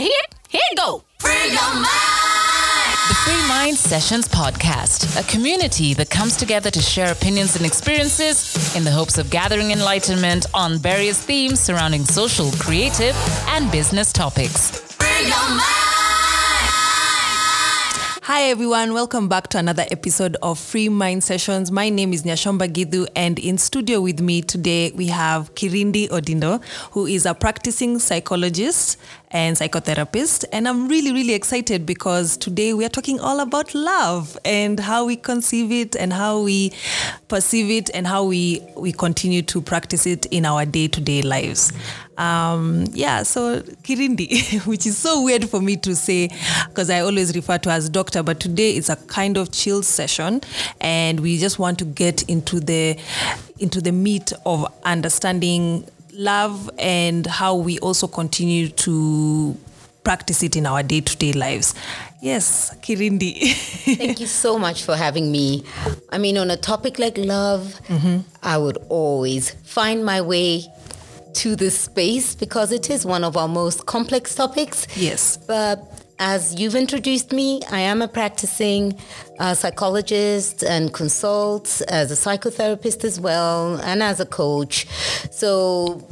here, here you go. Free your mind. The Free Mind Sessions podcast, a community that comes together to share opinions and experiences in the hopes of gathering enlightenment on various themes surrounding social, creative, and business topics. Free your mind. Hi everyone, welcome back to another episode of Free Mind Sessions. My name is Nyashomba Gidu and in studio with me today we have Kirindi Odindo, who is a practicing psychologist and psychotherapist. And I'm really, really excited because today we are talking all about love and how we conceive it and how we perceive it and how we, we continue to practice it in our day-to-day lives. Um, yeah, so Kirindi, which is so weird for me to say because I always refer to as doctor, but today it's a kind of chill session, and we just want to get into the into the meat of understanding love and how we also continue to practice it in our day-to-day lives. Yes, Kirindi. Thank you so much for having me. I mean, on a topic like love, I would always find my way to this space because it is one of our most complex topics. yes. But as you've introduced me, I am a practicing uh, psychologist and consult as a psychotherapist as well, and as a coach. So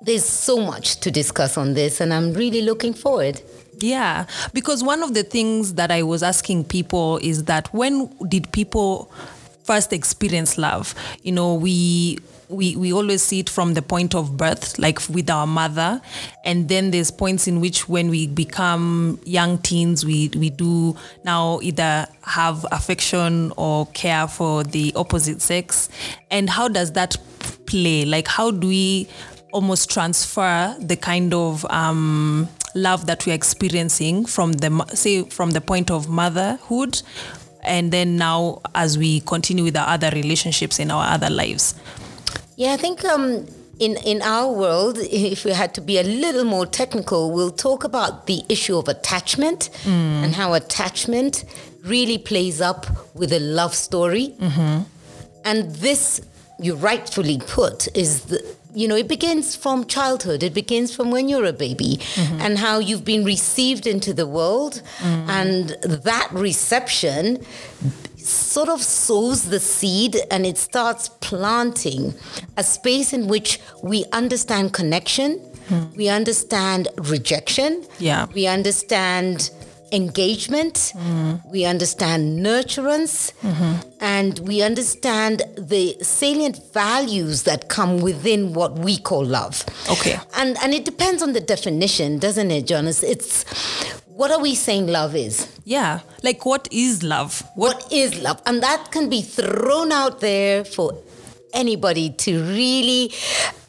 there's so much to discuss on this, and I'm really looking forward. Yeah, because one of the things that I was asking people is that when did people first experience love? You know, we we we always see it from the point of birth, like with our mother, and then there's points in which when we become young teens, we we do now either have affection or care for the opposite sex, and how does that play? Like, how do we almost transfer the kind of um, love that we're experiencing from the say from the point of motherhood and then now as we continue with our other relationships in our other lives Yeah, I think um, in in our world, if we had to be a little more technical, we'll talk about the issue of attachment and how attachment really plays up with a love story. Mm-hmm. And this, you rightfully put, is the you know it begins from childhood. It begins from when you're a baby, mm-hmm. and how you've been received into the world, mm. and that reception sort of sows the seed and it starts planting a space in which we understand connection, hmm. we understand rejection, Yeah. we understand engagement, hmm. we understand nurturance, mm-hmm. and we understand the salient values that come within what we call love. Okay. And and it depends on the definition, doesn't it, Jonas? It's what are we saying love is? Yeah. Like what is love? What what is love? And that can be thrown out there for anybody to really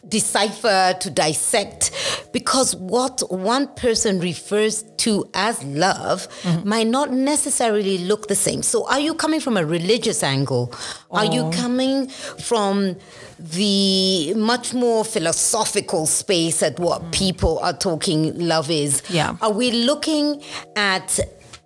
decipher to dissect. Because what one person refers to as love mm-hmm. might not necessarily look the same. So are you coming from a religious angle? Are you oh. coming from the much more philosophical space at what mm. people are talking love is? Yeah. are we looking at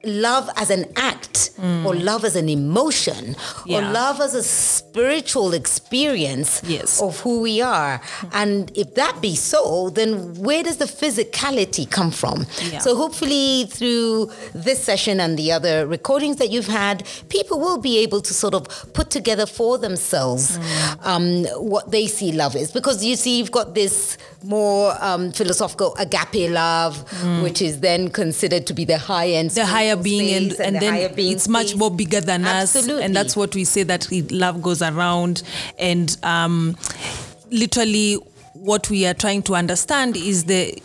love as an act or love as an emotion or love as a spiritual experience Yes. of who we are and if that be so then where does the physicality come from Yeah. so hopefully through this session and the other recordings that you've had people will be able to sort of put together for themselves Mm. um, what they see love is because you see you've got this more um, philosophical agape love which is then considered to be the high end Mm. the higher being and, space and, the then it's much more bigger than Absolutely. us and that's what we say that love goes around and um, literally what we are trying to understand is the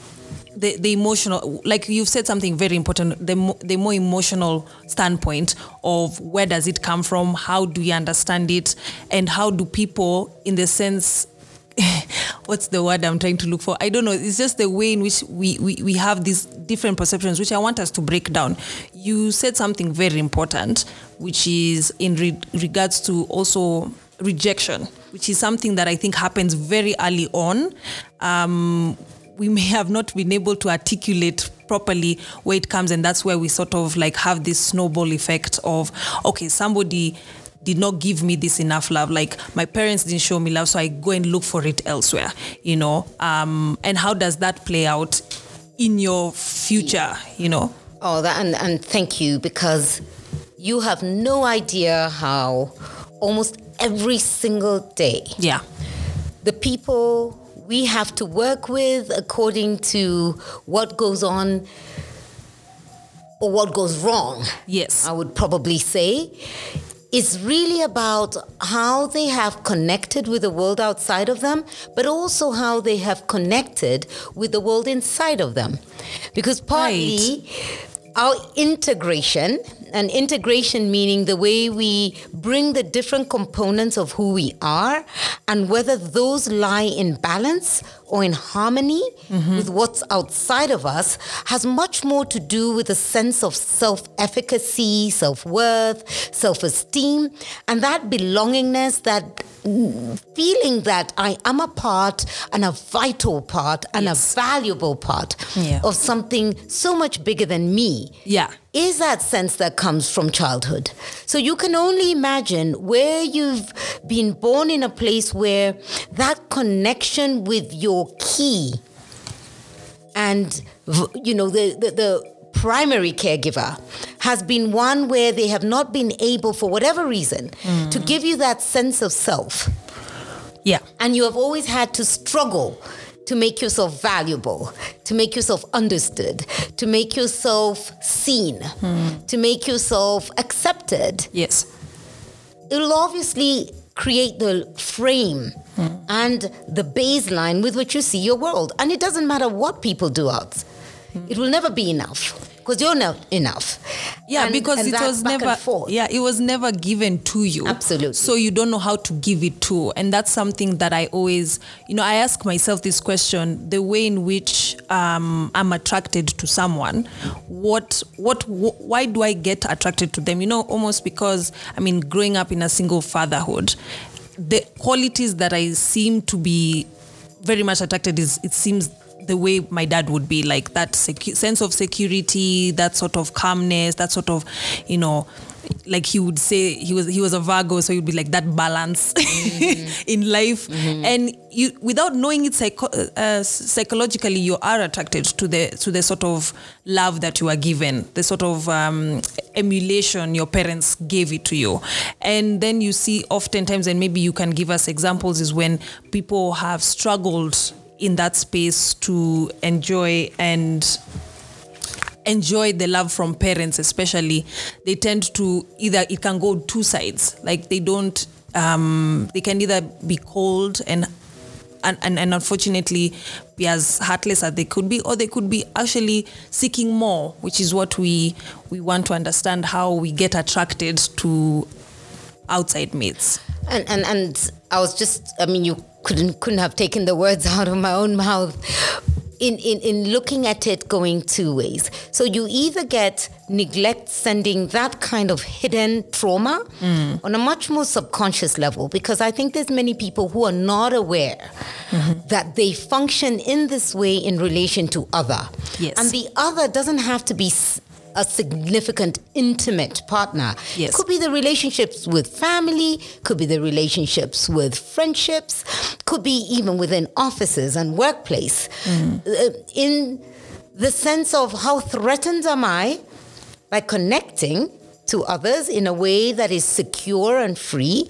the, the emotional like you've said something very important the, mo- the more emotional standpoint of where does it come from how do we understand it and how do people in the sense what's the word I'm trying to look for? I don't know. It's just the way in which we, we, we have these different perceptions, which I want us to break down. You said something very important, which is in re- regards to also rejection, which is something that I think happens very early on. Um, we may have not been able to articulate properly where it comes, and that's where we sort of like have this snowball effect of okay, somebody did not give me this enough love like my parents didn't show me love so i go and look for it elsewhere you know um, and how does that play out in your future, you know. Oh, that, and, and thank you because you have no idea how almost every single day Yeah. the people we have to work with according to what goes on or what goes wrong, Yes. I would probably say, is really about how they have connected with the world outside of them, but also how they have connected with the world inside of them. Because partly our integration, and integration meaning the way we bring the different components of who we are, and whether those lie in balance or in harmony mm-hmm. with what's outside of us, has much more to do with a sense of self efficacy, self worth, self esteem, and that belongingness, that feeling that I am a part and a vital part and a valuable part Yeah. of something so much bigger than me Yeah. Is that sense that comes from childhood. So you can only imagine where you've been born in a place where that connection with your key and you know the, the, the primary caregiver has been one where they have not been able for whatever reason to mm. give you that sense of self Yeah. and you have always had to struggle to make yourself valuable, to make yourself understood, to make yourself seen, to make yourself accepted, Yes. it will obviously create the frame and the baseline with which you see your world. And it doesn't matter what people do out, it will never be enough because you're not enough. Yeah, And- because and it was never yeah, it was never given to you. Absolutely. So you don't know how to give it to. And that's something that I always, you know, I ask myself this question, the way in which um, I'm attracted to someone, what what wh- why do I get attracted to them? You know, almost because I mean, growing up in a single fatherhood, the qualities that I seem to be very much attracted is it seems the way my dad would be like that secu- sense of security that sort of calmness that sort of you know like he would say he was he was a virgo so he'd be like that balance in life. And you without knowing it psycho- uh, psychologically you are attracted to the to the sort of love that you are given the sort of um, emulation your parents gave it to you. And then you see oftentimes and maybe you can give us examples is when people have struggled in that space to enjoy and enjoy the love from parents especially. They tend to either it can go two sides. Like they don't um, they can either be cold and and, and, and unfortunately be as heartless as they could be or they could be actually seeking more which is what we we want to understand how we get attracted to outside mates. And, and and I was just I mean you couldn't couldn't have taken the words out of my own mouth in, in, in looking at it going two ways. So you either get neglect sending that kind of hidden trauma mm. on a much more subconscious level because I think there's many people who are not aware mm-hmm. that they function in this way in relation to other. Yes. And the other doesn't have to be a significant intimate partner. Yes. Could be the relationships with family, could be the relationships with friendships, could be even within offices and workplace. Uh, in the sense of how threatened am I by connecting to others in a way that is secure and free,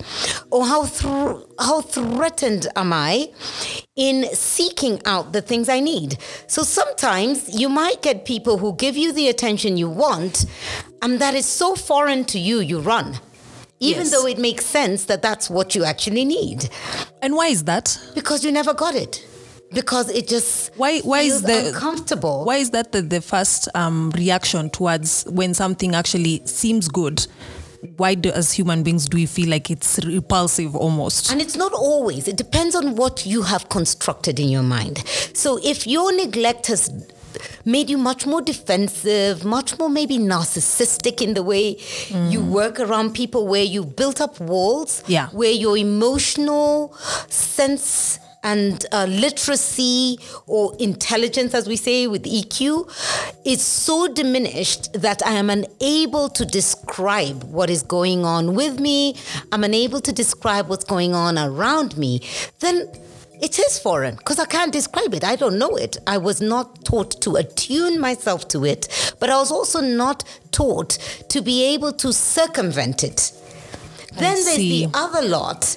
or how thr- how threatened am I in seeking out the things I need? So sometimes you might get people who give you the attention you want, and that is so foreign to you, you run. Even Yes. though it makes sense that that's what you actually need, and why is that because you never got it, because it just why why is the uncomfortable. why is that the, the first um, reaction towards when something actually seems good why do as human beings do we feel like it's repulsive almost And it's not always. It depends on what you have constructed in your mind. So if your neglect has made you much more defensive, much more maybe narcissistic in the way you work around people, where you built up walls, Yeah. where your emotional sense and uh, literacy or intelligence, as we say with EQ, is so diminished that I am unable to describe what is going on with me. I'm unable to describe what's going on around me. Then It is foreign because I can't describe it. I don't know it. I was not taught to attune myself to it, but I was also not taught to be able to circumvent it. Then there's the other lot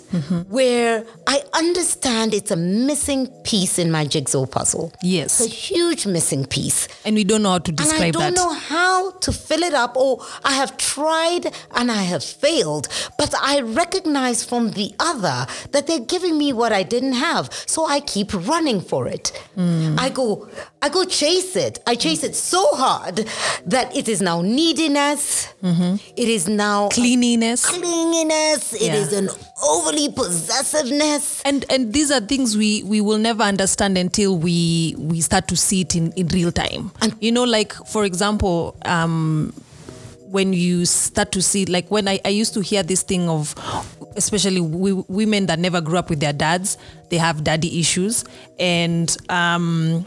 where I understand it's a missing piece in my jigsaw puzzle. Yes. It's a huge missing piece. And we don't know how to describe that. And I don't that. know how to fill it up, or I have tried and I have failed. But I recognize from the other that they're giving me what I didn't have, so I keep running for it. Hmm. I go, I go chase it. I chase it so hard that it is now neediness. It is now Cleanliness. Clinginess. It Yeah. is an overly possessiveness. and and these are things we we will never understand until we we start to see it in in real time And- you know like for example um when you start to see like when I, I used to hear this thing of especially w- women that never grew up with their dads they have daddy issues and um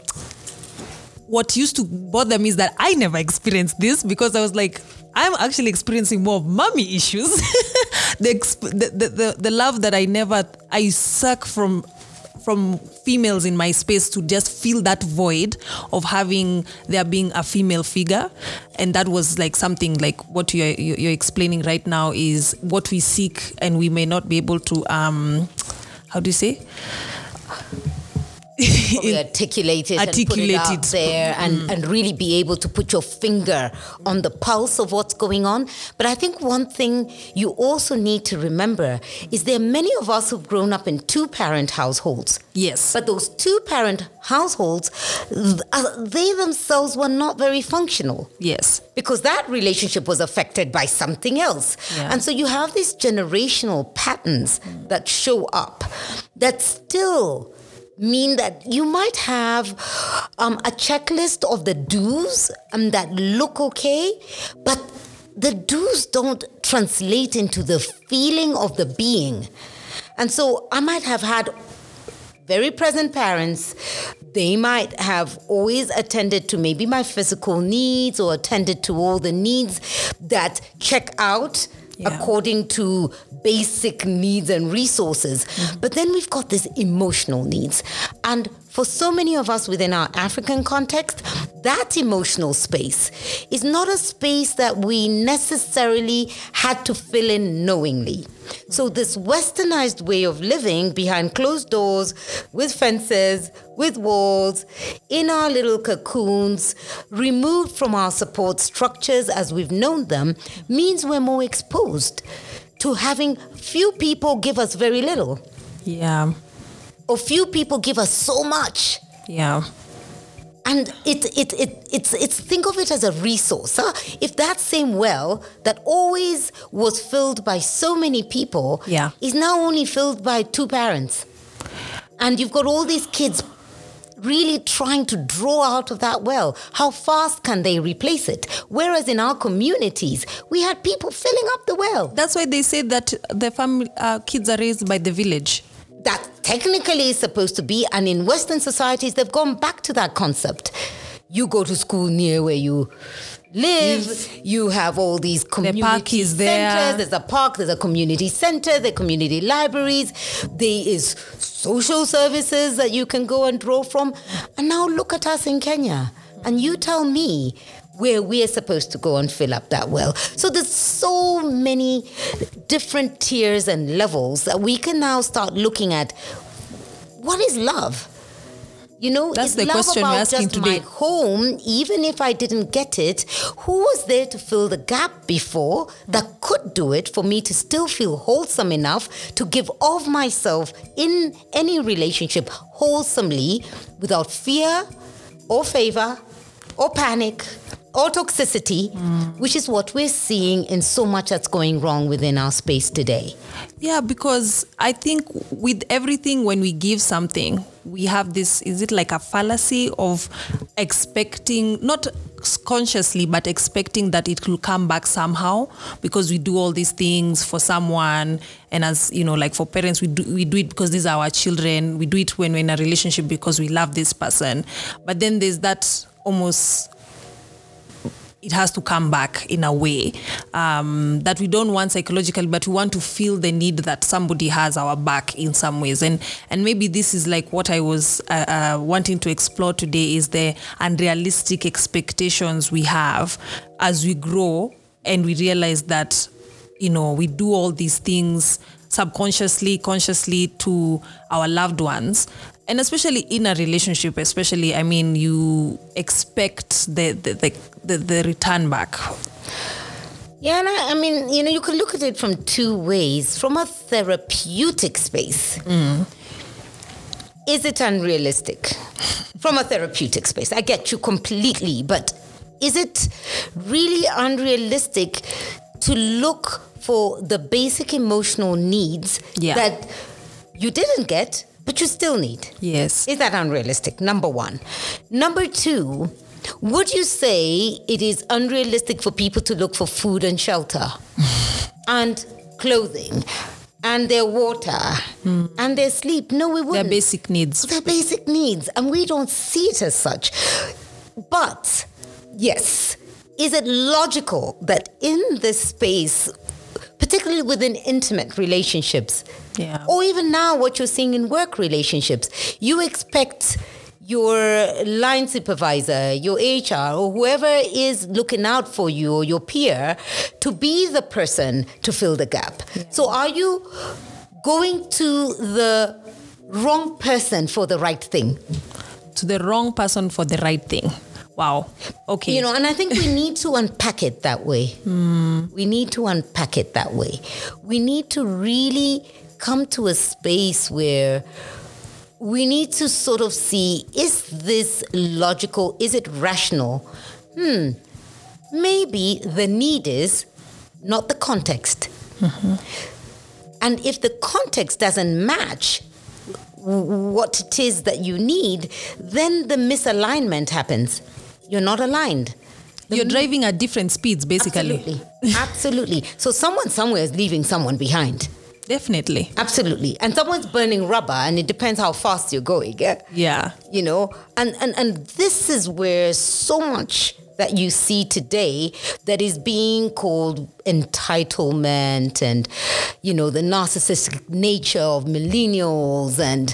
what used to bother me is that I never experienced this because I was like, I'm actually experiencing more of mommy issues. the, exp- the, the, the the love that I never I suck from from females in my space to just fill that void of having there being a female figure and that was like something like what you're, you're explaining right now is what we seek and we may not be able to um how do you say probably articulate it and put it Articulate out it. there and, and really be able to put your finger on the pulse of what's going on. But I think one thing you also need to remember is there are many of us who've grown up in two parent households. yes But those two parent households, uh, they themselves were not very functional yes because that relationship was affected by something else. Yeah. And so you have these generational patterns that show up that still mean that you might have um, a checklist of the do's um, that look okay, but the do's don't translate into the feeling of the being. And so I might have had very present parents, they might have always attended to maybe my physical needs or attended to all the needs that check out Yeah. according to basic needs and resources. Mm-hmm. But then we've got this emotional needs. And for so many of us within our African context, that emotional space is not a space that we necessarily had to fill in knowingly. So, this westernized way of living behind closed doors, with fences, with walls, in our little cocoons, removed from our support structures as we've known them, means we're more exposed to having few people give us very little, yeah or few people give us so much. yeah And it, it, it, it's, it's, think of it as a resource. Huh? If that same well that always was filled by so many people Yeah. is now only filled by two parents, and you've got all these kids really trying to draw out of that well, how fast can they replace it? Whereas in our communities, we had people filling up the well. That's why they say that the family uh, kids are raised by the village. that technically is supposed to be, and in Western societies, they've gone back to that concept. You go to school near where you live, you have all these community park is there. centers, there's a park, there's a community center, there are community libraries, there is social services that you can go and draw from. And now look at us in Kenya, and you tell me where we're supposed to go and fill up that well. So there's so many different tiers and levels that we can now start looking at what is love? You know, That's is the love question about asking just today. my home, even if I didn't get it, who was there to fill the gap before that could do it for me to still feel wholesome enough to give of myself in any relationship wholesomely without fear or favor or panic or toxicity, which is what we're seeing in so much that's going wrong within our space today. Yeah, because I think with everything, when we give something, we have this is it like a fallacy of expecting, not consciously, but expecting that it will come back somehow because we do all these things for someone. And as you know, like for parents, we do, we do it because these are our children. We do it when we're in a relationship because we love this person. But then there's that almost it has to come back in a way um, that we don't want psychologically, but we want to feel the need that somebody has our back in some ways. And and maybe this is like what I was uh, uh, wanting to explore today is the unrealistic expectations we have as we grow and we realize that you know we do all these things subconsciously consciously to our loved ones and especially in a relationship especially i mean you expect the the the, the, the return back Yeah, and I, I mean, you know, you can look at it from two ways. From a therapeutic space, is it unrealistic? From a therapeutic space, I get you completely, but is it really unrealistic to look for the basic emotional needs Yeah. that you didn't get, but you still need? yes Is that unrealistic? Number one. Number two, would you say it is unrealistic for people to look for food and shelter and clothing and their water hmm. and their sleep? No, we wouldn't. Their basic needs Their basic needs, and we don't see it as such. But yes, is it logical that in this space, particularly within intimate relationships, Yeah. or even now what you're seeing in work relationships, you expect your line supervisor, your HR, or whoever is looking out for you or your peer to be the person to fill the gap. So are you going to the wrong person for the right thing? to the wrong person for the right thing wow okay You know, and I think we need to unpack it that way. Hmm. We need to unpack it that way. We need to really come to a space where we need to sort of see is this logical? Is it rational? Hmm. Maybe the need is not the context. And if the context doesn't match what it is that you need, then the misalignment happens. You're not aligned. you're driving at different speeds basically Absolutely. Absolutely. So someone somewhere is leaving someone behind. Definitely Absolutely. And someone's burning rubber and it depends how fast you're going. Yeah? yeah You know, and, and and this is where so much that you see today that is being called entitlement and you know the narcissistic nature of millennials and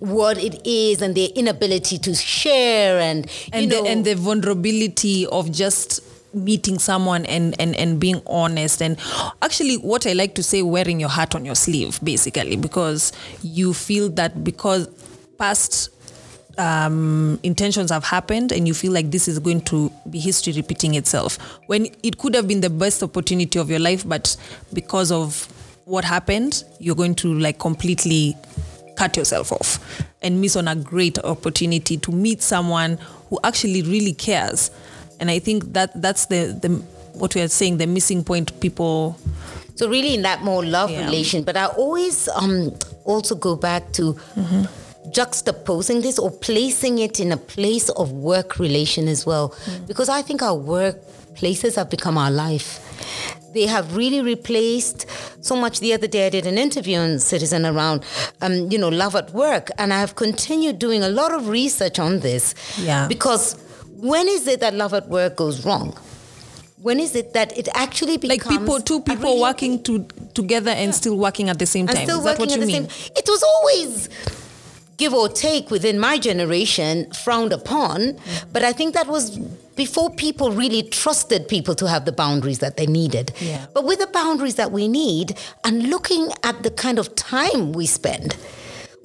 what it is and their inability to share and you and know the, and the vulnerability of just meeting someone and, and and being honest and actually what i like to say wearing your heart on your sleeve basically because you feel that because past um, intentions have happened and you feel like this is going to be history repeating itself. When it could have been the best opportunity of your life but because of what happened you're going to like completely cut yourself off and miss on a great opportunity to meet someone who actually really cares and i think that that's the, the what we are saying the missing point people So really, in that more love Yeah. relation, but I always um also go back to juxtaposing this or placing it in a place of work relation as well, because I think our workplaces have become our life. They have really replaced so much. The other day, I did an interview on Citizen around, um, you know, love at work, and I have continued doing a lot of research on this. Yeah. Because when is it that love at work goes wrong? When is it that it actually becomes like people two people really- working to, together and still working at the same and time still is that working what you at the mean same it was always give or take within my generation frowned upon but i think that was before people really trusted people to have the boundaries that they needed Yeah. but with the boundaries that we need and looking at the kind of time we spend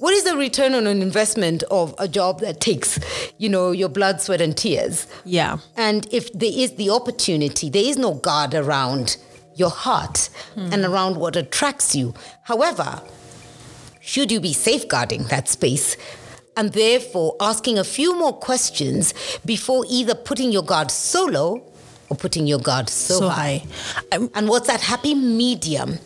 what is the return on an investment of a job that takes you know your blood sweat and tears? Yeah. And if there is the opportunity, there is no guard around your heart hmm. and around what attracts you. However, should you be safeguarding that space and therefore asking a few more questions before either putting your guard so low or putting your guard so, so high? And what's that happy medium?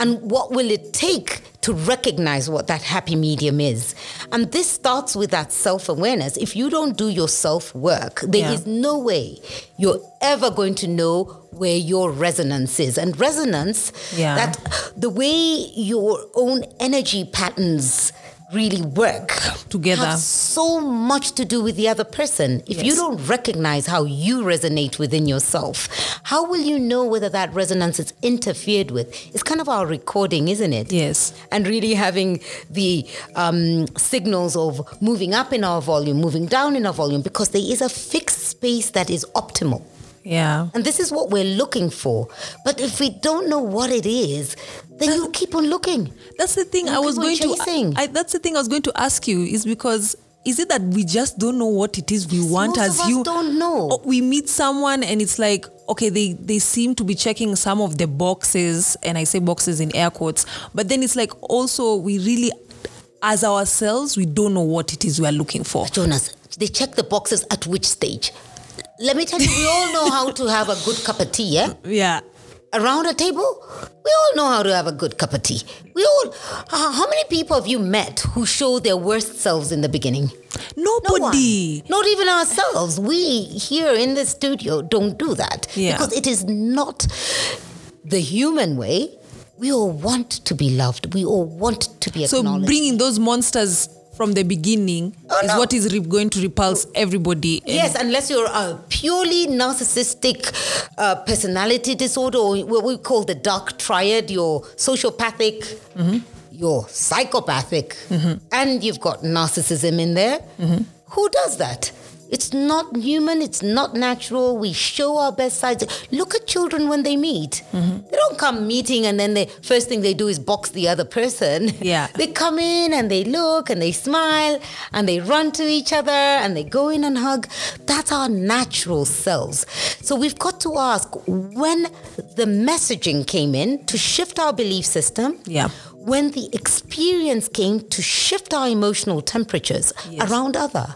And what will it take to recognize what that happy medium is? And this starts with that self awareness. If you don't do your self work, there is Yeah. no way you're ever going to know where your resonance is. And resonance, Yeah. that the way your own energy patterns really work Together. have so much to do with the other person. If you don't recognize how you resonate within yourself, how will you know whether that resonance is interfered with? It's kind of our recording, isn't it? Yes. And really having the um, signals of moving up in our volume, moving down in our volume, because there is a fixed space that is optimal. Yeah. And this is what we're looking for. But if we don't know what it is, then you keep on looking. That's the thing I was going chasing. to. I, that's the thing I was going to ask you is because is it that we just don't know what it is we want most as you don't know. We meet someone and it's like okay they they seem to be checking some of the boxes and I say boxes in air quotes but then it's like also we really as ourselves we don't know what it is we are looking for. Jonas, they check the boxes at which stage? Let me tell you, we all know how to have a good cup of tea, yeah? Yeah. Around a table, we all know how to have a good cup of tea. We all, uh, how many people have you met who show their worst selves in the beginning? No. Nobody. Not even ourselves. We here in the studio don't do that. Yeah. Because it is not the human way. We all want to be loved. We all want to be acknowledged. So bringing those monsters from the beginning Oh, is no. what is re- going to repulse everybody. Yes, unless you're a purely narcissistic uh, personality disorder, or what we call the dark triad, you're sociopathic, Mm-hmm. you're psychopathic, and you've got narcissism in there. Mm-hmm. Who does that? It's not human, it's not natural. We show our best sides. Look at children when they meet. Mm-hmm. They don't come meeting and then the first thing they do is box the other person. Yeah. They come in and they look and they smile and they run to each other and they go in and hug. That's our natural selves. So we've got to ask when the messaging came in to shift our belief system. Yeah. When the experience came to shift our emotional temperatures Yes. around other.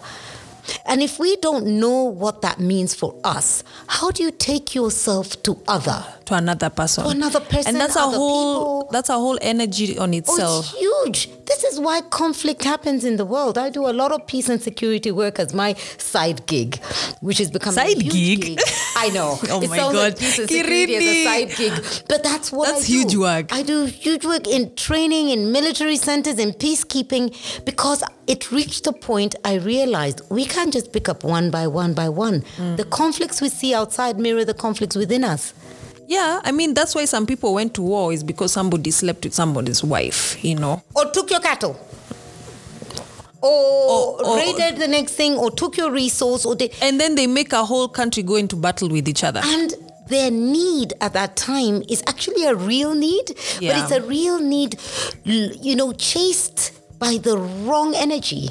And if we don't know what that means for us, how do you take yourself to other? to another person. To another person, And that's a whole people. that's a whole energy on Oh, itself. it's huge. This is why conflict happens in the world. I do a lot of peace and security work as my side gig, which is becoming Side a huge gig? I know. Oh it my sounds like God. peace and security as a side gig, but that's what That's I do. huge work. I do huge work in training, in military centers, in peacekeeping, because it reached a point I realized we can't just pick up one by one by one. Mm. The conflicts we see outside mirror the conflicts within us. Yeah, I mean that's why some people went to war is because somebody slept with somebody's wife, you know. or took your cattle or, or- raided the next thing or took your resource or they, And then they make a whole country go into battle with each other. and their need at that time is actually a real need but it's a real need you know chased by the wrong energy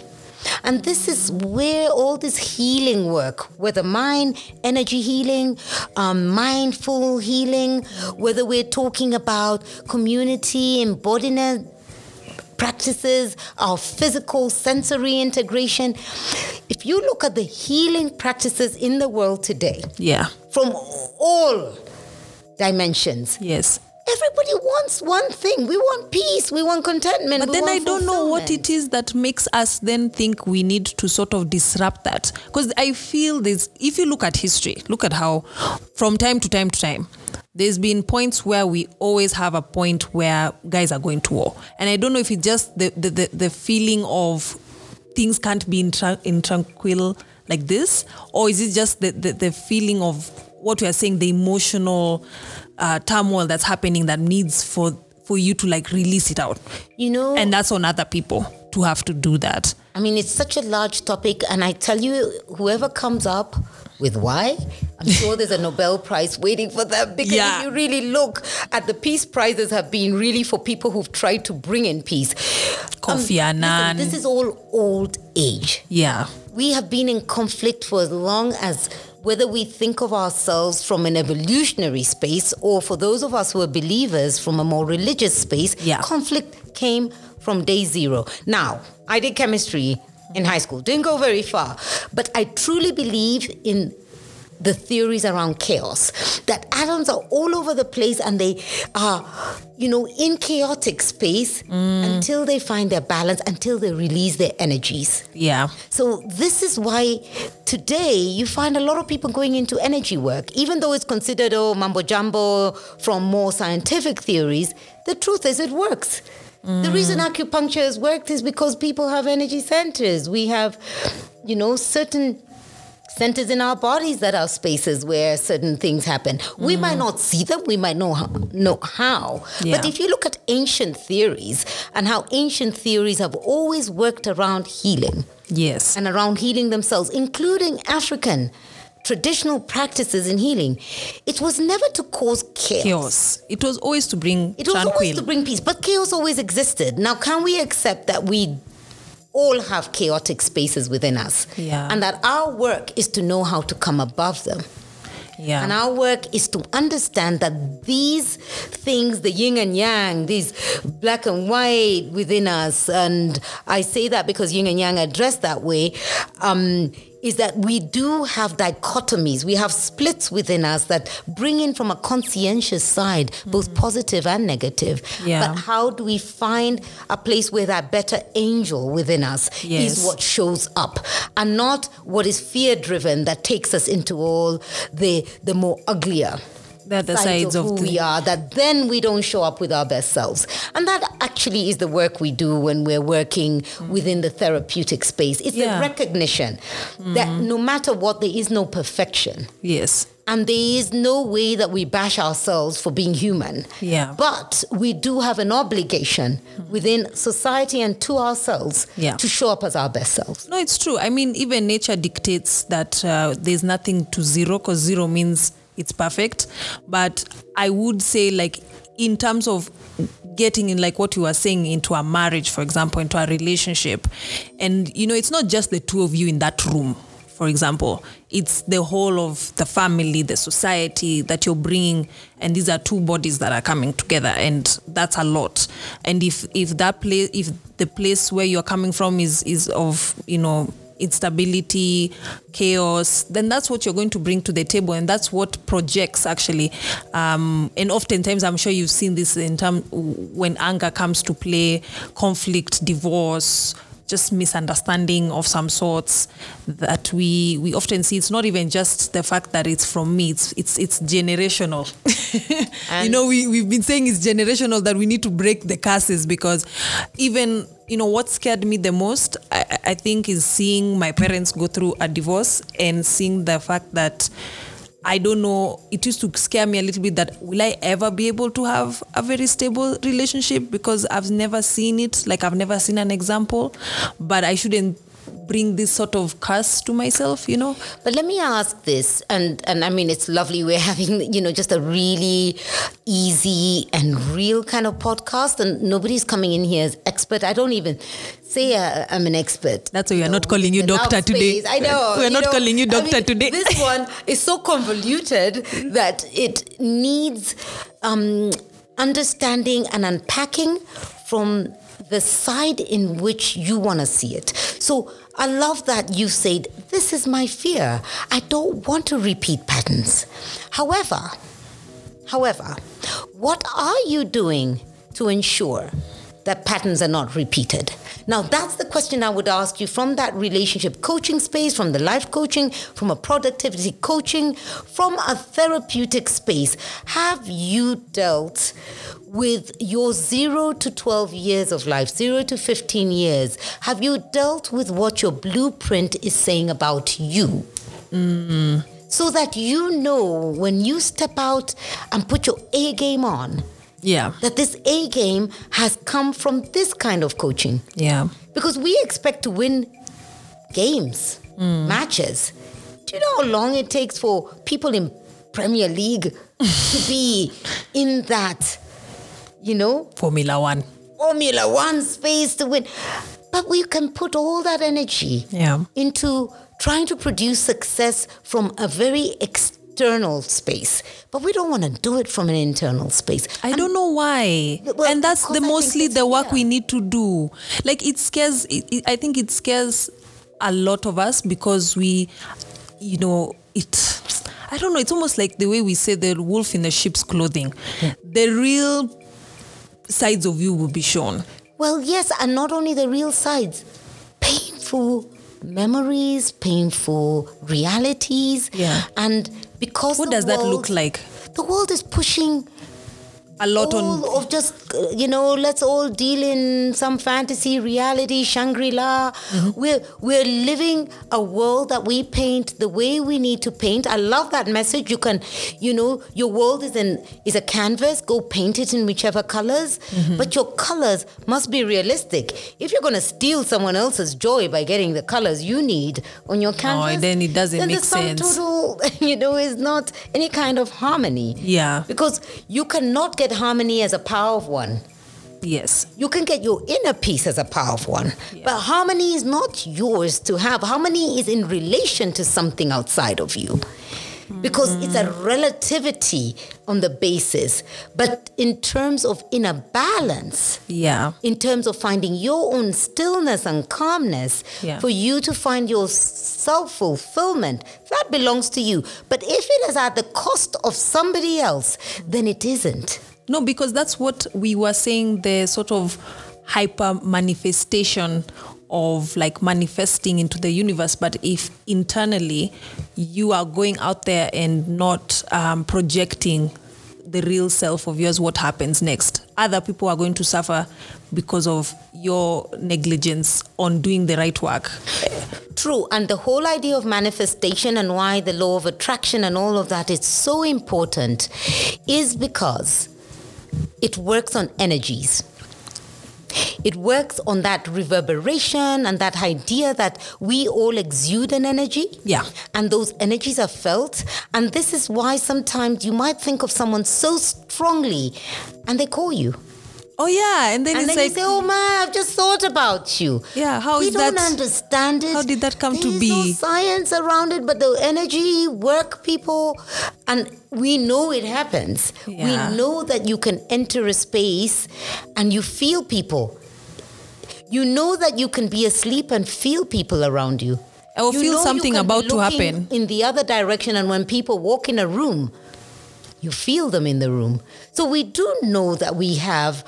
and this is where all this healing work, whether mind, energy healing, um, mindful healing, whether we're talking about community, embodiment, practices, our physical sensory integration. If you look at the healing practices in the world today, Yeah. from all dimensions, Yes. Everybody wants one thing. We want peace, we want contentment. But then I don't know what it is that makes us then think we need to sort of disrupt that. Because I feel this, if you look at history, look at how from time to time to time, there's been points where we always have a point where guys are going to war. And I don't know if it's just the, the, the, the feeling of things can't be in, tra- in tranquil like this, or is it just the, the, the feeling of what we are saying, the emotional uh, turmoil that's happening that needs for for you to like release it out? You know, and that's on other people to have to do that. I mean, it's such a large topic, and I tell you, whoever comes up with why, I'm sure there's a Nobel Prize waiting for them because Yeah. if you really look at the peace prizes have been really for people who've tried to bring in peace. Um, Kofi listen, Annan. this is all old age. Yeah, We have been in conflict for as long as whether we think of ourselves from an evolutionary space or for those of us who are believers from a more religious space, Yeah. conflict came from day zero. Now, I did chemistry in high school, didn't go very far, but I truly believe in the theories around chaos that atoms are all over the place and they are you know in chaotic space mm. until they find their balance until they release their energies yeah, so this is why today you find a lot of people going into energy work, even though it's considered oh mumbo jumbo from more scientific theories. The truth is, it works. The mm. reason acupuncture has worked is because people have energy centers. We have, you know, certain centers in our bodies that are spaces where certain things happen. We mm. might not see them, we might know how, know how. Yeah. But if you look at ancient theories and how ancient theories have always worked around healing Yes. and around healing themselves, including African traditional practices in healing, it was never to cause chaos. Chaos. It was always to bring It was tranquil. always to bring peace, but chaos always existed. Now, can we accept that we all have chaotic spaces within us? Yeah. And that our work is to know how to come above them. yeah. And our work is to understand that these things, the yin and yang, these black and white within us, and I say that because yin and yang addressed that way, um, is that we do have dichotomies. We have splits within us that bring in from a conscientious side, both mm-hmm. positive and negative. Yeah. But how do we find a place where that better angel within us Yes. is what shows up and not what is fear driven that takes us into all the the more uglier They're the sides of, of who the- we are that then we don't show up with our best selves and that actually is the work we do when we're working mm. within the therapeutic space it's Yeah. the recognition mm. that no matter what there is no perfection yes. and there is no way that we bash ourselves for being human. Yeah. But we do have an obligation mm. within society and to ourselves Yeah. to show up as our best selves. No, it's true. I mean, even nature dictates that uh, there's nothing to zero because zero means it's perfect. But I would say, like, in terms of getting in, like what you were saying, into a marriage, for example, into a relationship, and you know, it's not just the two of you in that room. For example, it's the whole of the family, the society that you're bringing, and these are two bodies that are coming together, and that's a lot. And if if that place, if the place where you're coming from is is of you know instability, chaos, then that's what you're going to bring to the table, and that's what projects actually. Um, and oftentimes, I'm sure you've seen this in term when anger comes to play, conflict, divorce, just misunderstanding of some sorts that we we often see. It's not even just the fact that it's from me; it's it's it's generational. you know, we we've been saying it's generational that we need to break the curses because even you know what scared me the most I, I- I think is seeing my parents go through a divorce and seeing the fact that I don't know it used to scare me a little bit that will I ever be able to have a very stable relationship because I've never seen it like I've never seen an example but I shouldn't bring this sort of curse to myself you know But let me ask this, and, and I mean, it's lovely we're having, you know, just a really easy and real kind of podcast, and nobody's coming in here as expert. I don't even say uh, I'm an expert. That's why we are You not calling you doctor today. I know. We are not know, calling you I doctor mean, today. This one is so convoluted that it needs um, understanding and unpacking from the side in which you want to see it. So I love that you said, This is my fear. I don't want to repeat patterns. However, however, what are you doing to ensure that patterns are not repeated? Now, that's the question I would ask you from that relationship coaching space, from the life coaching, from a productivity coaching, from a therapeutic space. Have you dealt with your zero to 12 years of life, zero to 15 years? Have you dealt with what your blueprint is saying about you? Mm. So that you know when you step out and put your A game on, yeah that this A game has come from this kind of coaching. yeah Because we expect to win games, hmm. matches. Do you know how long it takes for people in Premier League to be in that, you know, formula 1 Formula One space to win? But we can put all that energy yeah into trying to produce success from a very external space. But we don't want to do it from an internal space. I don't know why, Well, and that's the I mostly the work we need to do. Like it scares. It, it, I think it scares a lot of us because we, you know, it. I don't know. It's almost like the way we say the wolf in the sheep's clothing. Hmm. The real sides of you will be shown. Well, yes, and not only the real sides, painful memories, painful realities. Yeah. And because What the does that look like? The world is pushing A lot all on. of just you know, let's all deal in some fantasy reality, Shangri La. Mm-hmm. We're we're living a world that we paint the way we need to paint. I love that message. You can, you know, your world is in is a canvas. Go paint it in whichever colors, mm-hmm. but your colors must be realistic. If you're going to steal someone else's joy by getting the colors you need on your oh, canvas, then it doesn't then make the sense. Total, you know, is not any kind of harmony. Yeah. Because you cannot get harmony as a power of one. Yes. You can get your inner peace as a power of one. But harmony is not yours to have. Harmony is in relation to something outside of you. Because mm-hmm. it's a relativity on the basis. But in terms of inner balance, Yeah. in terms of finding your own stillness and calmness, Yeah. for you to find your self fulfillment, that belongs to you. But if it is at the cost of somebody else, then it isn't. No, because that's what we were saying the sort of hyper manifestation of like manifesting into the universe. But if internally you are going out there and not um, projecting the real self of yours, what happens next? Other people are going to suffer because of your negligence on doing the right work. True. And the whole idea of manifestation and why the law of attraction and all of that is so important is because it works on energies. It works on that reverberation and that idea that we all exude an energy. Yeah. And those energies are felt. And this is why sometimes you might think of someone so strongly and they call you. Oh yeah, and then And it's then like you say, "Oh man, I've just thought about you." Yeah, how we is don't understand it. how did that come to There's be? No science around it, but the energy, work people, and we know it happens. Yeah. We know that you can enter a space and you feel people. You know that you can be asleep and feel people around you. Or You feel you something be about to happen. in the other direction, and when people walk in a room, you feel them in the room. So we do know that we have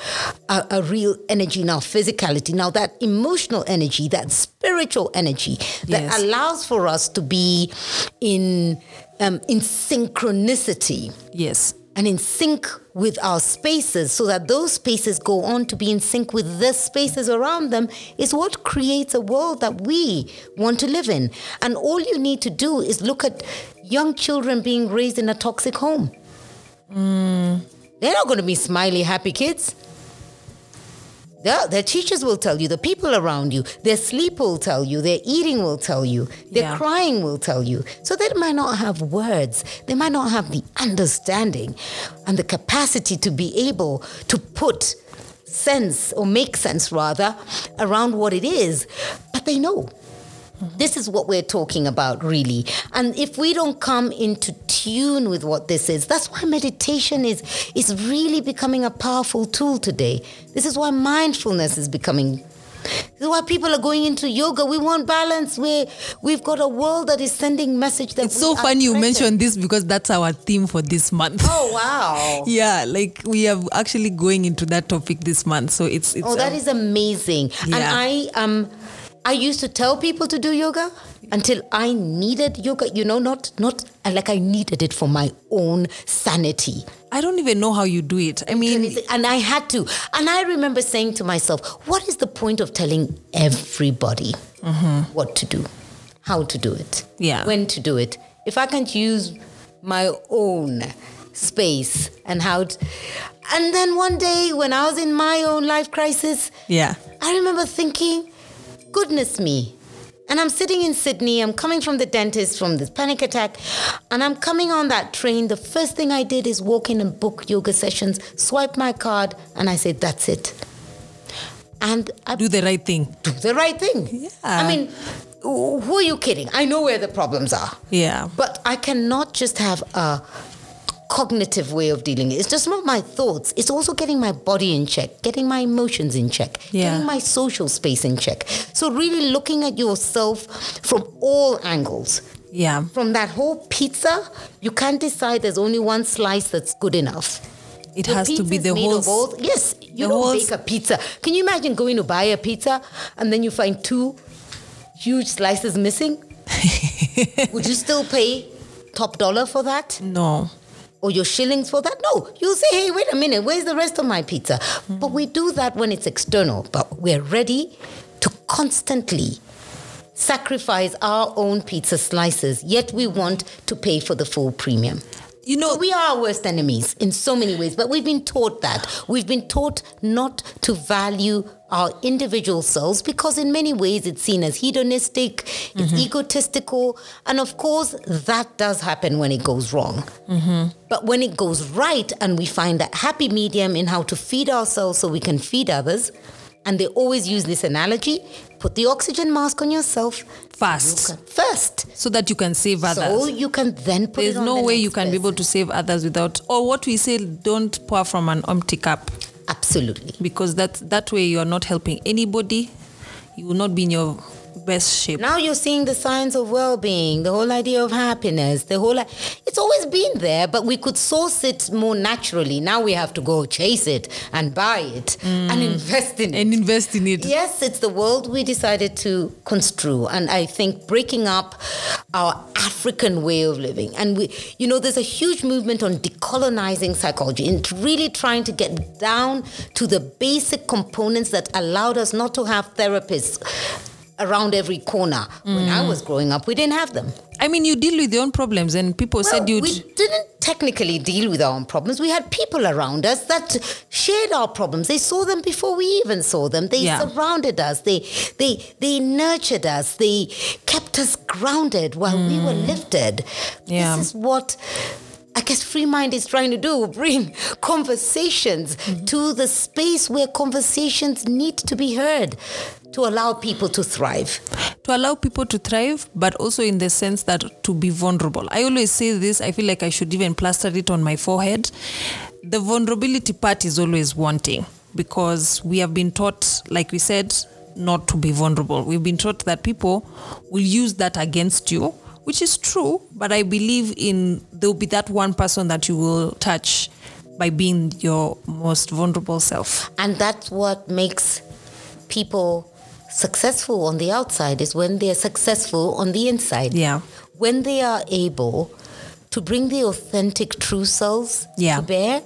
a, a real energy in our physicality. Now that emotional energy, that spiritual energy that Yes. allows for us to be in um, in synchronicity yes. and in sync with our spaces so that those spaces go on to be in sync with the spaces around them is what creates a world that we want to live in. And all you need to do is look at young children being raised in a toxic home. Mm. They're not going to be smiley, happy kids. Their, their teachers will tell you, the people around you, their sleep will tell you, their eating will tell you, their Yeah. crying will tell you. So they might not have words, they might not have the understanding and the capacity to be able to put sense or make sense rather around what it is, but they know. This is what we're talking about, really. And if we don't come into tune with what this is, that's why meditation is, is really becoming a powerful tool today. This is why mindfulness is becoming. This is why people are going into yoga. We want balance. We we've got a world that is sending message that It's so funny you mentioned this because that's our theme for this month. Oh wow! yeah, like we are actually going into that topic this month. So it's it's Oh, that um, is amazing. And Yeah. I um I used to tell people to do yoga until I needed yoga, you know, not not uh, like I needed it for my own sanity. I don't even know how you do it. I mean, And I had to. And I remember saying to myself, what is the point of telling everybody mm-hmm. what to do, how to do it, Yeah. when to do it, if I can't use my own space and how to. And then one day when I was in my own life crisis, yeah. I remember thinking, goodness me. And I'm sitting in Sydney, I'm coming from the dentist from this panic attack, and I'm coming on that train. The first thing I did is walk in and book yoga sessions, swipe my card, and I said, that's it. And I Do the right thing. do the right thing. Yeah. I mean, who who are you kidding? I know where the problems are. Yeah. But I cannot just have a cognitive way of dealing. It's just not my thoughts. It's also getting my body in check, getting my emotions in check, Yeah. getting my social space in check. So really looking at yourself from all angles. Yeah. From that whole pizza, you can't decide there's only one slice that's good enough. It The has to be the whole. all- yes, you don't bake a pizza. Can you imagine going to buy a pizza and then you find two huge slices missing? Would you still pay top dollar for that? No. Or your shillings for that. No, you say, hey, wait a minute, where's the rest of my pizza? Hmm. But we do that when it's external, but we're ready to constantly sacrifice our own pizza slices, yet we want to pay for the full premium. You know, we are our worst enemies in so many ways, but we've been taught that. We've been taught not to value our individual selves because, in many ways, it's seen as hedonistic, it's mm-hmm. egotistical, and of course, that does happen when it goes wrong. Mm-hmm. But when it goes right and we find that happy medium in how to feed ourselves so we can feed others, and they always use this analogy put the oxygen mask on yourself First. you can- first. so that you can save others. So you can then put There's it on no the way you can be able to save others without, or what we say, don't pour from an empty cup, Absolutely. because that that way you are not helping anybody. You will not be in your best shape. Now you're seeing the signs of well-being, the whole idea of happiness, the whole. It's always been there, but we could source it more naturally. Now we have to go chase it and buy it mm. and invest in it. and invest in it. Yes, it's the world we decided to construe. And I think breaking up our African way of living. And we, you know, there's a huge movement on decolonizing psychology and really trying to get down to the basic components that allowed us not to have therapists around every corner. When I mm. was growing up, we didn't have them. I mean, you deal with your own problems, and people Well, said you. we didn't technically deal with our own problems. We had people around us that shared our problems. They saw them before we even saw them. They Yeah. surrounded us. They they they nurtured us. They kept us grounded while we were mm. lifted. Yeah. This is what I guess Free Mind is trying to do bring conversations mm-hmm. to the space where conversations need to be heard to allow people to thrive. to allow people to thrive, but also in the sense that to be vulnerable. I always say this, I feel like I should even plaster it on my forehead. The vulnerability part is always wanting because we have been taught, like we said, not to be vulnerable. We've been taught that people will use that against you, which is true, but I believe in there will be that one person that you will touch by being your most vulnerable self. And that's what makes people successful on the outside is when they're successful on the inside. Yeah. When they are able to bring the authentic true selves Yeah. to bear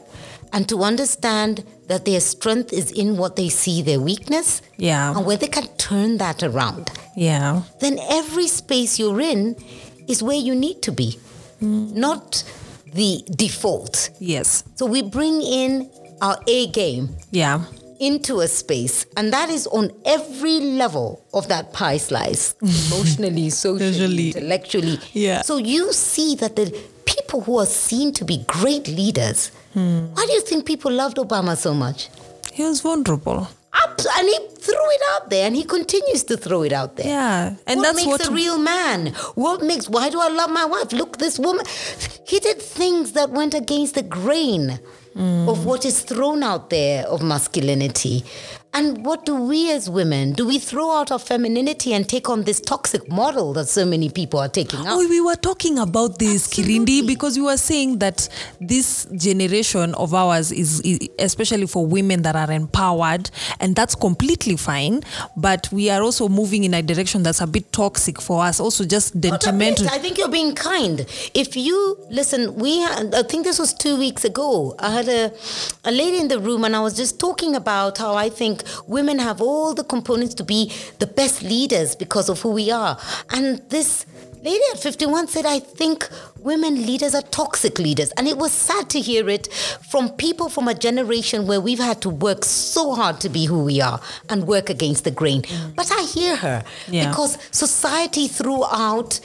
and to understand that their strength is in what they see their weakness Yeah. and where they can turn that around. Yeah. Then every space you're in is where you need to be, not the default. Yes. So we bring in our A game Yeah. Into a space, and that is on every level of that pie slice emotionally, socially, Socially. intellectually. Yeah. So you see that the people who are seen to be great leaders, hmm. why do you think people loved Obama so much? He was vulnerable. Up, and he threw it out there, and he continues to throw it out there. Yeah, and what that's makes what a real man? What makes? Why do I love my wife? Look, this woman. He did things that went against the grain of what is thrown out there of masculinity. And what do we as women do? We throw out our femininity and take on this toxic model that so many people are taking up. Oh, we were talking about this, Absolutely. Kirindi, because we were saying that this generation of ours is, is, especially for women that are empowered, and that's completely fine. But we are also moving in a direction that's a bit toxic for us, also just Not a bit. detrimental. I think you're being kind. If you listen, we had, I think this was two weeks ago. I had a, a lady in the room, and I was just talking about how I think women have all the components to be the best leaders because of who we are. And this lady at 51 said, I think women leaders are toxic leaders. And it was sad to hear it from people from a generation where we've had to work so hard to be who we are and work against the grain. Mm. But I hear her Yeah. because society threw out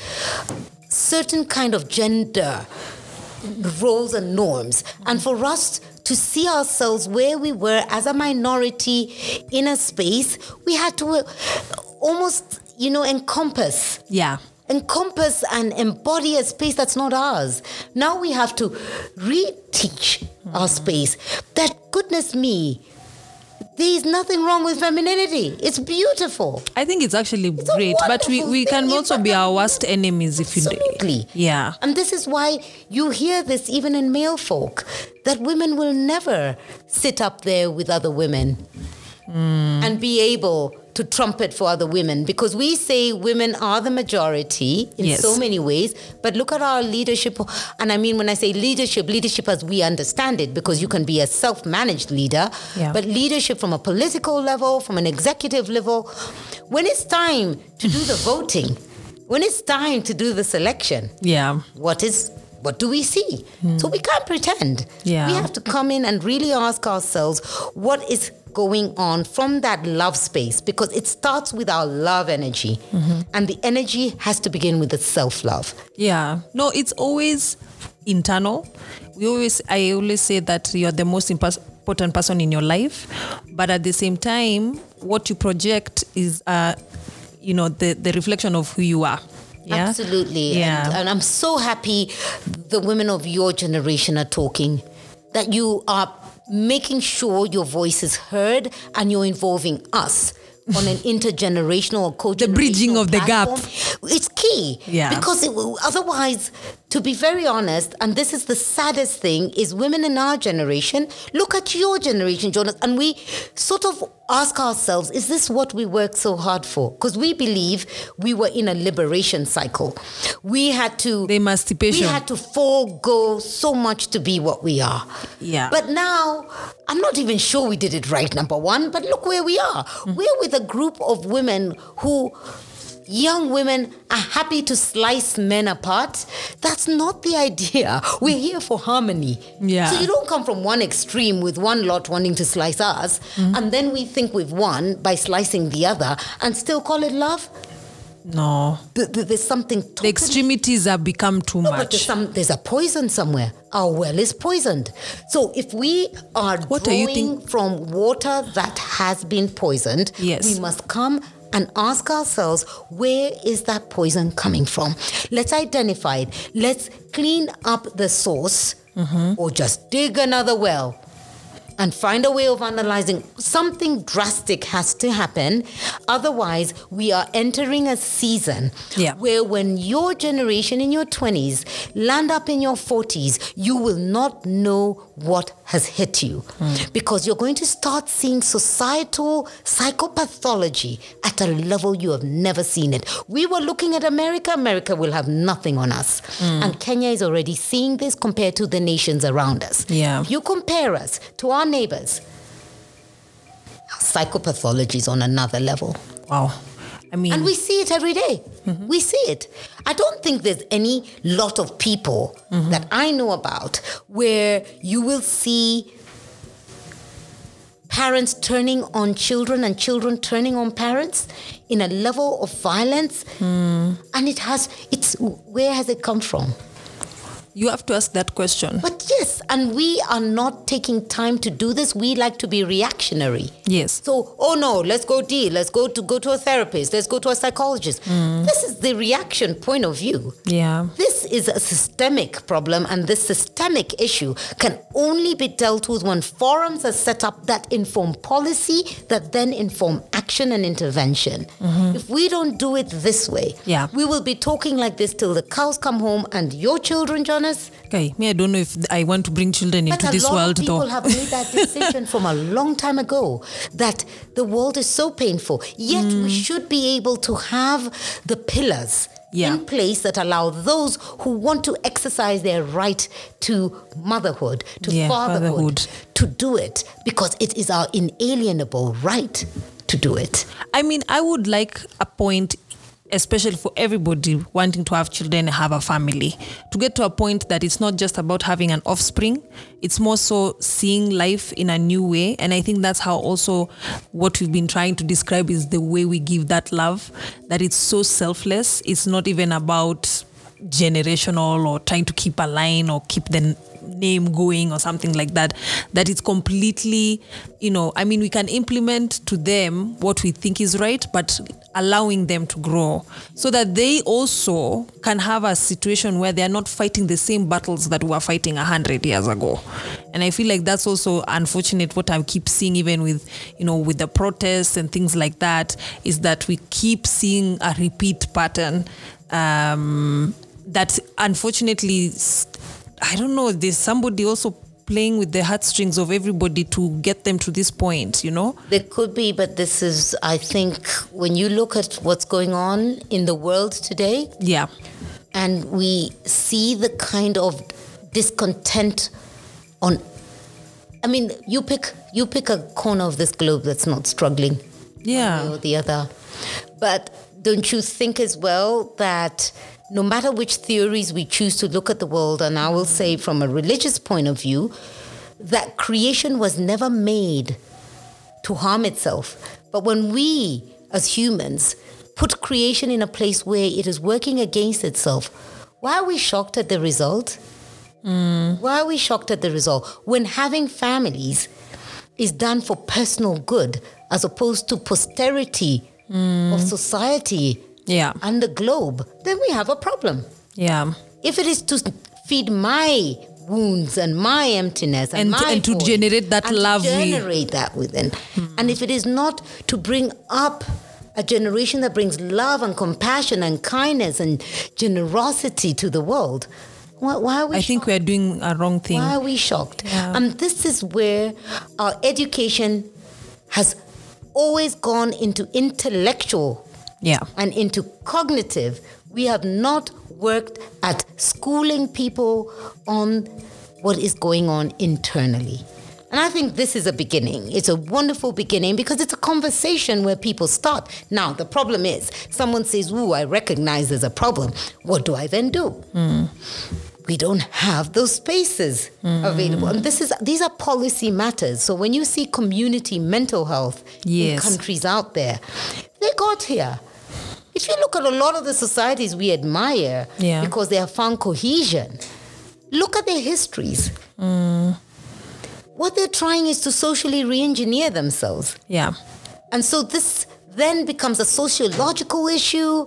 certain kind of gender roles and norms and for us to see ourselves where we were as a minority in a space we had to uh, almost you know encompass yeah. encompass and embody a space that's not ours. Now we have to reteach our space that, goodness me, there is nothing wrong with femininity. It's beautiful. I think it's actually a great, but we, we can also be our worst enemies if you do. Absolutely. Yeah. And this is why you hear this even in male folk that women will never sit up there with other women hmm. and be able to trumpet for other women because we say women are the majority in Yes. so many ways. But look at our leadership. And I mean, when I say leadership, leadership as we understand it, because you can be a self managed leader, Yeah. but leadership from a political level, from an executive level, when it's time to do the voting, when it's time to do the selection, Yeah. what is what do we see? So we can't pretend. Yeah. We have to come in and really ask ourselves what is going on from that love space because it starts with our love energy. And the energy has to begin with the self-love. Yeah. No, it's always internal. We always, I always say that you're the most important person in your life, but at the same time, what you project is, uh, you know, the the reflection of who you are. Yeah. Absolutely. Yeah. And, and I'm so happy the women of your generation are talking, that you are making sure your voice is heard and you're involving us. on an intergenerational or co-generational bridging of the gap. It's key. Yeah. Because it, will- otherwise, to be very honest, and this is the saddest thing, is women in our generation look at your generation, Jonas, and we sort of ask ourselves, is this what we worked so hard for? Because we believe we were in a liberation cycle. We had to The emancipation. we had to forego so much to be what we are. Yeah. But now, I'm not even sure we did it right, number one, but look where we are. Mm-hmm. We're with a group of women who, young women, are happy to slice men apart. That's not the idea. We're here for harmony. Yeah. So you don't come from one extreme with one lot wanting to slice us, Mm-hmm. and then we think we've won by slicing the other and still call it love. no. Th- th- There's something The extremities have become too no, but there's, some, there's a poison somewhere. Our well is poisoned. So if we are What are you drawing from water that has been poisoned, Yes. we must come and ask ourselves where is that poison coming from? Let's identify it. Let's clean up the source Mm-hmm. or just dig another well and find a way of analyzing something drastic has to happen. Otherwise we are entering a season Yeah. where when your generation in your 20s land up in your 40s you will not know what has hit you. Hmm. Because you're going to start seeing societal psychopathology at a level you have never seen it. We were looking at america america will have nothing on us. Hmm. And kenya is already seeing this compared to the nations around us. Yeah. you compare us to our neighbors our psychopathology is on another level Wow. I mean, and we see it every day. Mm-hmm. We see it. I don't think there's any lot of people mm-hmm. that I know about where you will see parents turning on children and children turning on parents in a level of violence. Mm. And it has, it's, where has it come from? You have to ask that question. But yes, and we are not taking time to do this. We like to be reactionary. Yes. So, oh no, let's go deal. Let's go to go to a therapist. Let's go to a psychologist. Mm. This is the reaction point of view. Yeah. This is a systemic problem, and this systemic issue can only be dealt with when forums are set up that inform policy, that then inform action and intervention. Mm-hmm. If we don't do it this way, Yeah. we will be talking like this till the cows come home, and your children, Jonas, Okay. Me, I don't know if I want to bring children but into a this lot world of people though. have made that decision from a long time ago that the world is so painful. Yet we mm. should be able to have the pillars Yeah. in place that allow those who want to exercise their right to motherhood, to Yeah, fatherhood, fatherhood. to do it because it is our inalienable right to do it. I mean, I would like a point, especially for everybody wanting to have children and have a family, to get to a point that it's not just about having an offspring, it's more so seeing life in a new way. And I think that's how also what we've been trying to describe is the way we give that love, that it's so selfless. It's not even about generational or trying to keep a line or keep the name going or something like that that it's completely you know i mean we can implement to them what we think is right but allowing them to grow so that they also can have a situation where they're not fighting the same battles that we were fighting a hundred years ago. And i feel like that's also unfortunate what i keep seeing even with you know with the protests and things like that is that we keep seeing a repeat pattern um, that unfortunately I don't know. There's somebody also playing with the heartstrings of everybody to get them to this point, you know? There could be, but this is, I think, when you look at what's going on in the world today, Yeah. and we see the kind of discontent on I mean, you pick you pick a corner of this globe that's not struggling Yeah. or the other. But don't you think as well that no matter which theories we choose to look at the world, and I will say from a religious point of view, that creation was never made to harm itself. But when we as humans put creation in a place where it is working against itself, why are we shocked at the result? Hmm. Why are we shocked at the result? When having families is done for personal good as opposed to posterity hmm. of society Yeah. and the globe, then we have a problem. Yeah. If it is to feed my wounds and my emptiness and, And- my and to void, generate that and to love we- generate that within, and if it is not to bring up a generation that brings love and compassion and kindness and generosity to the world, why, why are we? I think we are doing a wrong thing. Why are we shocked? Yeah. And this is where our education has always gone into intellectual Yeah. and into cognitive. We have not worked at schooling people on what is going on internally. And I think this is a beginning. It's a wonderful beginning because it's a conversation where people start. Now, the problem is someone says, Ooh, I recognize there's a problem. What do I then do? we don't have those spaces available. And this is these are policy matters. So when you see community mental health in countries out there, they got here. If you look at a lot of the societies we admire Yeah. because they have found cohesion, look at their histories. What they're trying is to socially re-engineer themselves. Yeah. And so this then becomes a sociological issue,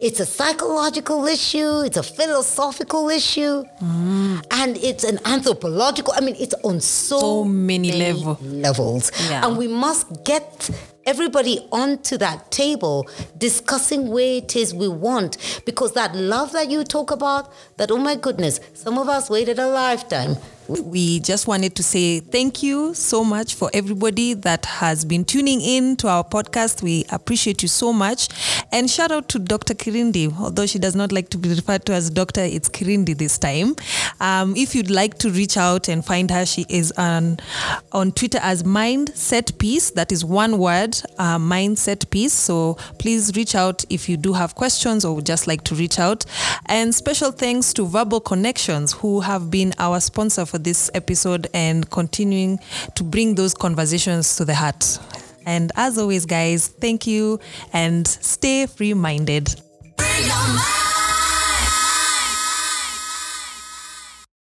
it's a psychological issue, it's a philosophical issue, and it's an anthropological. I mean, it's on so, So many level. levels. Yeah. And we must get everybody onto that table discussing where it is we want because that love that you talk about that oh my goodness some of us waited a lifetime we just wanted to say thank you so much for everybody that has been tuning in to our podcast. We appreciate you so much. And shout out to Dr. Kirindi, although she does not like to be referred to as doctor, it's Kirindi this time. Um, if you'd like to reach out and find her, she is on, on Twitter as Mindset Peace. That is one word, uh, Mindset Peace. So please reach out if you do have questions or would just like to reach out. And special thanks to Verbal Connections, who have been our sponsor for this episode and continuing to bring those conversations to the heart. And as always, guys, thank you and stay free minded.